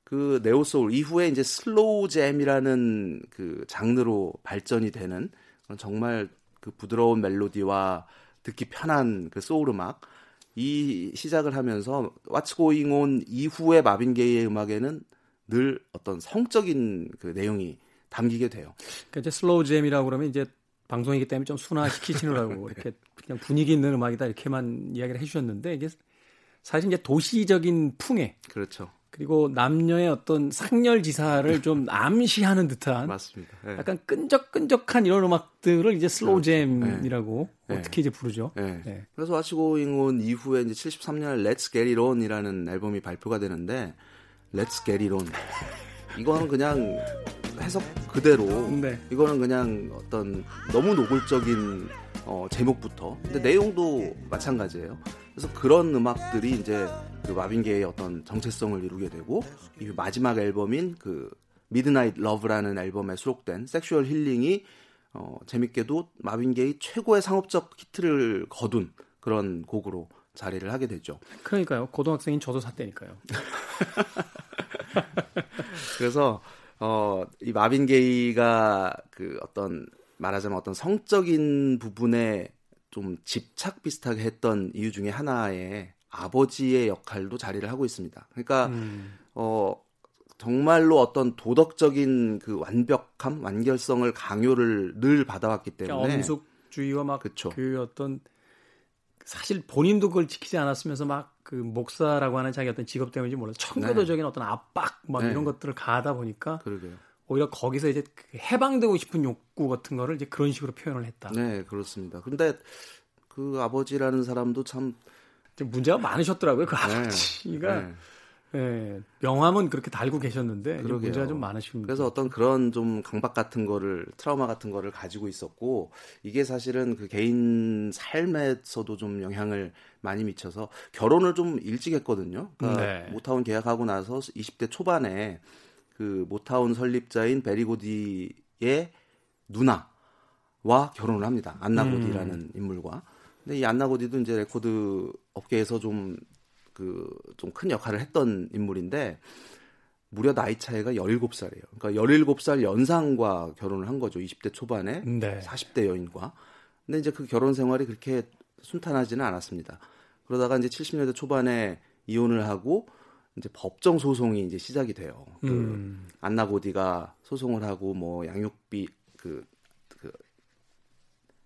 그 neo soul 이후에 이제 slow jam이라는 그 장르로 발전이 되는 정말 그 부드러운 멜로디와 듣기 편한 그 소울 음악 이 시작을 하면서 What's Going On 이후의 마빈 게이의 음악에는 늘 어떤 성적인 그 내용이 담기게 돼요. 그러니까 이제 slow jam이라고 그러면 이제 방송이기 때문에 좀 순화시키시느라고 이렇게 그냥 분위기 있는 음악이다 이렇게만 이야기를 해주셨는데 이게 사실 이제 도시적인 풍의 그렇죠. 그리고 남녀의 어떤 상열지사를 좀 암시하는 듯한 맞습니다. 네. 약간 끈적끈적한 이런 음악들을 이제 slow jam이라고 네. 어떻게 이제 부르죠. 네. 네. 그래서 What's Going On 이후에 이제 73년 Let's Get It On이라는 앨범이 발표가 되는데 Let's Get It On 이거는 그냥 해석 그대로 네. 이거는 그냥 어떤 너무 노골적인 어, 제목부터 근데 내용도 마찬가지예요. 그래서 그런 음악들이 이제 그 마빈 게이의 어떤 정체성을 이루게 되고 이 마지막 앨범인 그 Midnight Love라는 앨범에 수록된 Sexual Healing이 어, 재밌게도 마빈 게이 최고의 상업적 히트를 거둔 그런 곡으로 자리를 하게 되죠. 그러니까요. 고등학생인 저도 샀다니까요. 그래서 어, 이 마빈 게이가 그 어떤 말하자면 어떤 성적인 부분에 좀 집착 비슷하게 했던 이유 중에 하나에 아버지의 역할도 자리를 하고 있습니다. 그러니까 음. 어 정말로 어떤 도덕적인 그 완벽함, 완결성을 강요를 늘 받아왔기 그러니까 때문에 그러니까 엄숙주의와 막 그 어떤 사실 본인도 그걸 지키지 않았으면서 막 그 목사라고 하는 자기 어떤 직업 때문인지 몰라도 청교도적인 네. 어떤 압박 막 네. 이런 것들을 가하다 보니까 그러게요. 오히려 거기서 이제 그 해방되고 싶은 욕구 같은 거를 이제 그런 식으로 표현을 했다. 네, 그렇습니다. 근데 그 아버지라는 사람도 참 문제가 많으셨더라고요. 그 네. 아버지가. 네. 네. 명함은 그렇게 달고 계셨는데 문제가 좀 많으십니다. 그래서 어떤 그런 좀 강박 같은 거를 트라우마 같은 거를 가지고 있었고 이게 사실은 그 개인 삶에서도 좀 영향을 많이 미쳐서 결혼을 좀 일찍 했거든요. 그러니까 네. 모타운 계약하고 나서 20대 초반에 그 모타운 설립자인 베리고디의 누나와 결혼을 합니다. 안나 고디라는 음. 인물과. 근데 이 안나 고디도 이제 레코드 업계에서 좀 그 좀 큰 역할을 했던 인물인데 무려 나이 차이가 17살이에요. 그러니까 17살 연상과 결혼을 한 거죠. 20대 초반에 네. 40대 여인과. 근데 이제 그 결혼 생활이 그렇게 순탄하지는 않았습니다. 그러다가 이제 70년대 초반에 이혼을 하고 이제 법정 소송이 이제 시작이 돼요. 그 음. 안나 고디가 소송을 하고 뭐 양육비 그, 그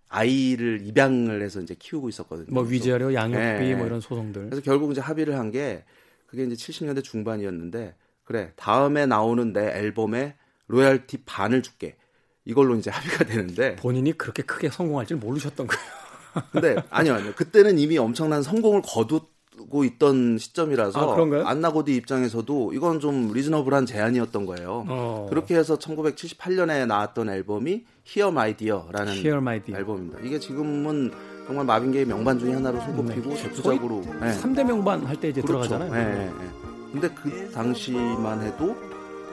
아이를 입양을 해서 이제 키우고 있었거든요. 뭐 위자료, 양육비 네. 뭐 이런 소송들. 그래서 결국 이제 합의를 한 게 그게 이제 70년대 중반이었는데 그래 다음에 나오는 내 앨범에 로얄티 반을 줄게. 이걸로 이제 합의가 되는데 본인이 그렇게 크게 성공할 줄 모르셨던 거예요. 근데 아니요 아니요 그때는 이미 엄청난 성공을 거두고 있던 시점이라서 아, 안나 고디 입장에서도 이건 좀 reasonable한 제안이었던 거예요. 어. 그렇게 해서 1978년에 나왔던 앨범이 Here My Dear라는 Here My Dear. 앨범입니다. 이게 지금은 정말 마빈 게이 명반 중에 하나로 손꼽히고 네. 대표작으로 네. 3대 명반 할 때 이제 그렇죠. 들어가잖아요. 네, 네, 네. 근데 그 당시만 해도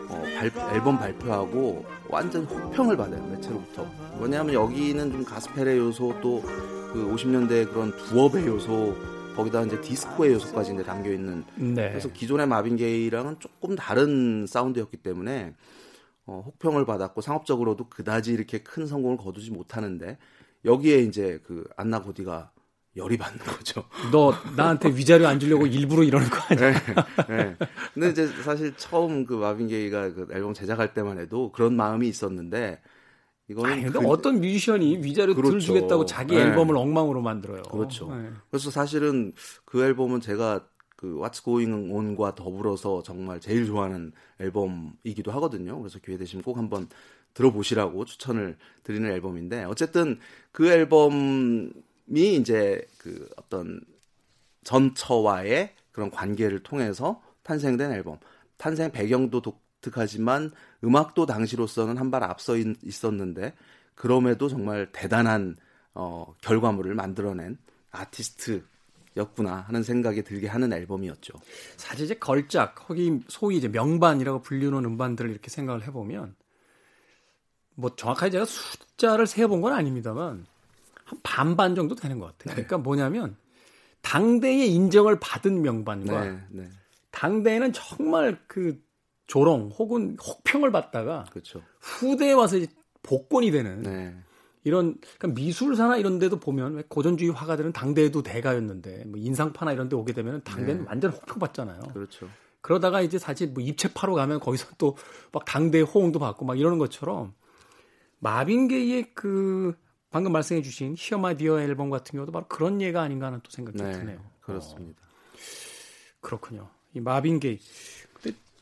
어, 발, 앨범 발표하고 완전 호평을 받아요 매체로부터. 왜냐하면 여기는 좀 가스펠의 요소 또 그 50년대 그런 두업의 요소 거기다 이제 디스코의 요소까지 이제 담겨 있는. 네. 그래서 기존의 마빈 게이랑은 조금 다른 사운드였기 때문에 어, 혹평을 받았고 상업적으로도 그다지 이렇게 큰 성공을 거두지 못하는데 여기에 이제 그 안나 고디가 열이 받는 거죠. 너 나한테 위자료 안 주려고 일부러 이러는 거 아니야? 네, 네. 근데 이제 사실 처음 그 마빈 게이가 그 앨범 제작할 때만 해도 그런 마음이 있었는데 이거는 아니, 근데 그, 어떤 뮤지션이 위자료 그렇죠. 들 주겠다고 자기 네. 앨범을 엉망으로 만들어요. 그렇죠. 네. 그래서 사실은 그 앨범은 제가 그 What's Going On과 더불어서 정말 제일 좋아하는 앨범이기도 하거든요. 그래서 기회 되시면 꼭 한번 들어보시라고 추천을 드리는 앨범인데 어쨌든 그 앨범이 이제 그 어떤 전처와의 그런 관계를 통해서 탄생된 앨범. 탄생 배경도 독 특하지만 음악도 당시로서는 한 발 앞서 있었는데 그럼에도 정말 대단한 어, 결과물을 만들어낸 아티스트 였구나 하는 생각이 들게 하는 앨범이었죠. 사실 이제 걸작, 거기 소위 이제 명반이라고 불리는 음반들을 이렇게 생각을 해보면 뭐 정확하게 제가 숫자를 세어본 건 아닙니다만 한 반반 정도 되는 것 같아요. 그러니까 뭐냐면 당대의 인정을 받은 명반과 네, 네. 당대에는 정말 그 조롱 혹은 혹평을 받다가 그렇죠. 후대에 와서 이제 복권이 되는 네. 이런 그러니까 미술사나 이런 데도 보면 왜 고전주의 화가들은 당대에도 대가였는데 뭐 인상파나 이런 데 오게 되면 당대는 네. 완전 혹평받잖아요. 그렇죠. 그러다가 이제 사실 뭐 입체파로 가면 거기서 또 막 당대 호응도 받고 막 이러는 것처럼 마빈 게이의 그 방금 말씀해 주신 Here My Dear 앨범 같은 경우도 바로 그런 예가 아닌가 하는 또 생각이 네, 드네요. 그렇습니다. 어, 그렇군요. 이 마빈 게이.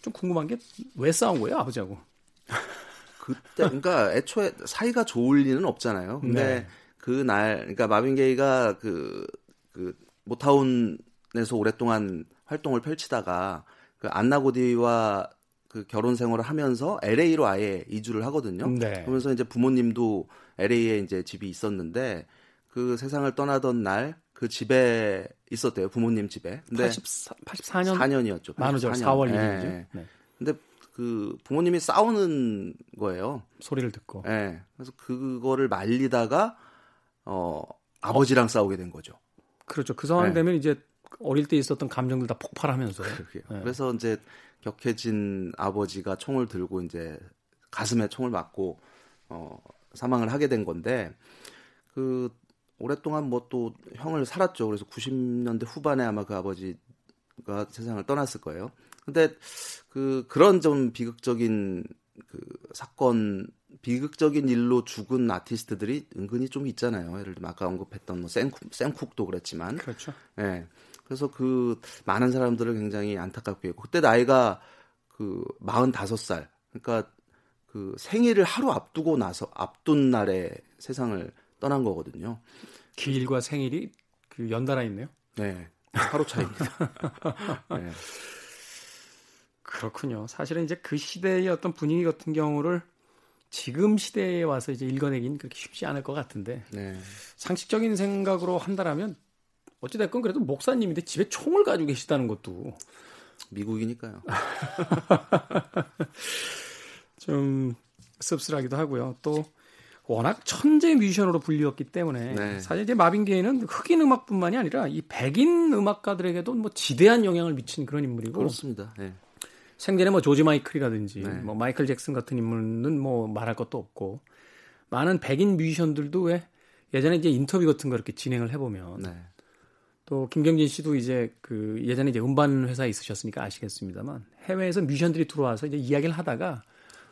좀 궁금한 게 왜 싸운 거예요, 아버지하고? 그때 그러니까 애초에 사이가 좋을 리는 없잖아요. 근데 네. 그날 그러니까 마빈 게이가 그, 그 모타운에서 오랫동안 활동을 펼치다가 그 안나 고디와 그 결혼 생활을 하면서 LA로 아예 이주를 하거든요. 네. 그러면서 이제 부모님도 LA에 이제 집이 있었는데 그 세상을 떠나던 날 그 집에 있었대요. 부모님 집에. 근데 84, 84년 4년이었죠. 만우절 4월 1일이죠. 네. 네. 근데 그 부모님이 싸우는 거예요. 소리를 듣고. 네. 그래서 그거를 말리다가 어 아버지랑 어? 싸우게 된 거죠. 그렇죠. 그 상황 네. 되면 이제 어릴 때 있었던 감정들 다 폭발하면서. 네. 그래서 이제 격해진 아버지가 총을 들고 이제 가슴에 총을 맞고 어 사망을 하게 된 건데 그 오랫동안 뭐 또 형을 살았죠. 그래서 90년대 후반에 아마 그 아버지가 세상을 떠났을 거예요. 근데 그 그런 좀 비극적인 그 사건 비극적인 일로 죽은 아티스트들이 은근히 좀 있잖아요. 예를 들면 아까 언급했던 뭐 샘쿡, 샘쿡도 그랬지만 그렇죠. 예. 네. 그래서 그 많은 사람들을 굉장히 안타깝게 했고 그때 나이가 그 45살. 그러니까 그 생일을 하루 앞두고 나서 앞둔 날에 세상을 떠난 거거든요. 기일과 생일이 그 연달아 있네요. 네. 하루 차이입니다. 네. 그렇군요. 사실은 이제 그 시대의 어떤 분위기 같은 경우를 지금 시대에 와서 이제 읽어내긴 그렇게 쉽지 않을 것 같은데 네. 상식적인 생각으로 한다라면 어찌됐건 그래도 목사님인데 집에 총을 가지고 계시다는 것도 미국이니까요. 좀 씁쓸하기도 하고요. 또 워낙 천재 뮤지션으로 불리웠기 때문에 네. 사실 이제 마빈 게이는 흑인 음악뿐만이 아니라 이 백인 음악가들에게도 뭐 지대한 영향을 미친 그런 인물이고 그렇습니다. 네. 생전에 뭐 조지 마이클이라든지 네. 뭐 마이클 잭슨 같은 인물은 뭐 말할 것도 없고 많은 백인 뮤지션들도 왜 예전에 이제 인터뷰 같은 거 이렇게 진행을 해보면 네. 또 김경진 씨도 이제 그 예전에 이제 음반 회사에 있으셨으니까 아시겠습니다만 해외에서 뮤지션들이 들어와서 이제 이야기를 하다가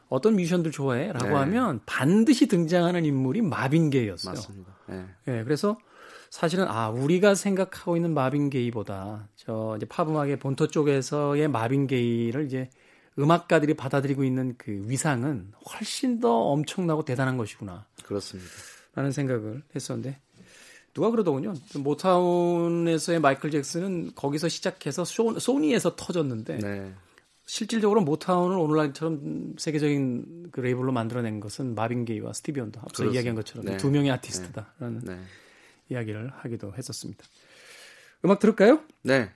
어떤 뮤지션들 좋아해 라고 네. 하면 반드시 등장하는 인물이 마빈 게이였어요. 맞습니다. 네. 네. 그래서 사실은 아 우리가 생각하고 있는 마빈 게이보다 저 이제 팝 음악의 본토 쪽에서의 마빈 게이를 이제 음악가들이 받아들이고 있는 그 위상은 훨씬 더 엄청나고 대단한 것이구나. 그렇습니다. 라는 생각을 했었는데 누가 그러더군요. 모타운에서의 마이클 잭슨은 거기서 시작해서 쇼, 소니에서 터졌는데 네. 실질적으로 모타운을 오늘날처럼 세계적인 그 레이블로 만들어낸 것은 마빈 게이와 스티비 원더 앞서 그렇습니다. 이야기한 것처럼 네. 두 명의 아티스트다라는 네. 네. 이야기를 하기도 했었습니다. 음악 들을까요? 네.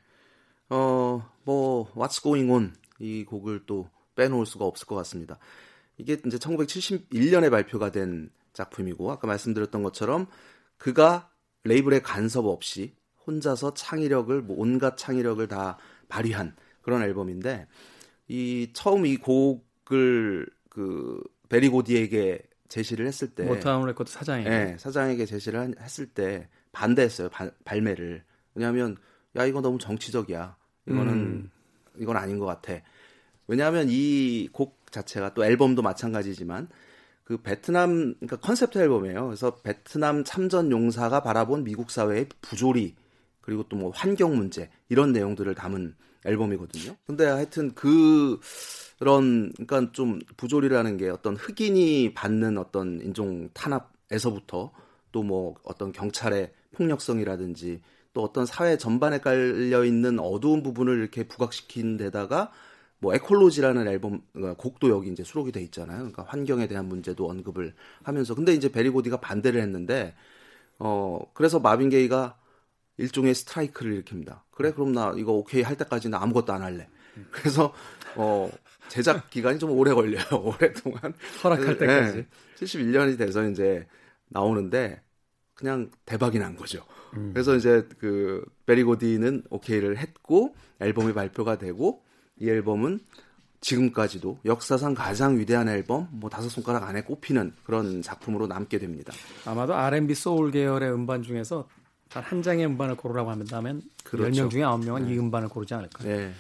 어, 뭐 What's Going On 이 곡을 또 빼놓을 수가 없을 것 같습니다. 이게 이제 1971년에 발표가 된 작품이고 아까 말씀드렸던 것처럼 그가 레이블의 간섭 없이 혼자서 창의력을 뭐 온갖 창의력을 다 발휘한 그런 앨범인데 이 처음 이 곡을 그 베리 고디에게 제시를 했을 때 모타운 레코드 사장에게? 네, 사장에게 제시를 했을 때 반대했어요 바, 발매를. 왜냐하면 야 이거 너무 정치적이야. 이거는 음. 이건 아닌 것 같아. 왜냐하면 이 곡 자체가 또 앨범도 마찬가지지만 그 베트남 그러니까 컨셉트 앨범이에요. 그래서 베트남 참전 용사가 바라본 미국 사회의 부조리 그리고 또 뭐 환경 문제 이런 내용들을 담은 앨범이거든요. 근데 하여튼 그 그런 그러니까 좀 부조리라는 게 어떤 흑인이 받는 어떤 인종 탄압에서부터 또 뭐 어떤 경찰의 폭력성이라든지 또 어떤 사회 전반에 깔려 있는 어두운 부분을 이렇게 부각시킨 데다가 뭐 에콜로지라는 앨범 어, 곡도 여기 이제 수록이 돼 있잖아요. 그러니까 환경에 대한 문제도 언급을 하면서 근데 이제 베리고디가 반대를 했는데 어 그래서 마빈 게이가 일종의 스트라이크를 일으킵니다. 그래 그럼 나 이거 오케이 할 때까지는 아무것도 안 할래. 그래서 어 제작 기간이 좀 오래 걸려요. 오랫동안 허락할 때까지. 네, 71년이 돼서 이제 나오는데 그냥 대박이 난 거죠. 음. 그래서 이제 그 베리고디는 오케이를 했고 앨범이 발표가 되고 이 앨범은 지금까지도 역사상 가장 위대한 앨범, 뭐 다섯 손가락 안에 꼽히는 그런 작품으로 남게 됩니다. 아마도 R&B 소울 계열의 음반 중에서 단 한 장의 음반을 고르라고 한다면 그렇죠. 10명 중에 9명은 네. 이 음반을 고르지 않을까. 네.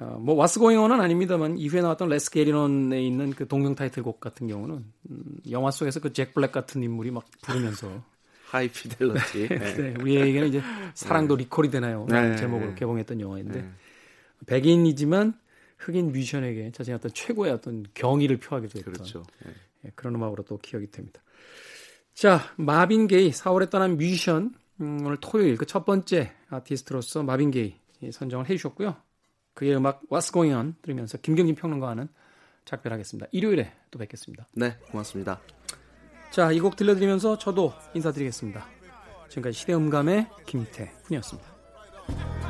어, 뭐 What's Going On은 아닙니다만 이후에 나왔던 Let's Get It On에 있는 그 동명 타이틀곡 같은 경우는 음, 영화 속에서 그 잭 블랙 같은 인물이 막 부르면서 High Fidelity. 네. 네. 우리에게는 이제 사랑도 네. 리콜이 되나요? 네. 제목으로 개봉했던 영화인데 네. 백인이지만 흑인 뮤지션에게 자신의 어떤 최고의 어떤 경의를 표하게 됐던 그렇죠. 네. 예, 그런 음악으로 또 기억이 됩니다. 자, 마빈 게이 4월에 떠난 뮤지션 음, 오늘 토요일 그 첫 번째 아티스트로서 마빈 게이 선정을 해주셨고요. 그의 음악 What's Going On 들으면서 김경진 평론가와는 작별하겠습니다. 일요일에 또 뵙겠습니다. 네, 고맙습니다. 자, 이 곡 들려드리면서 저도 인사드리겠습니다. 지금까지 시대음감의 김태훈이었습니다.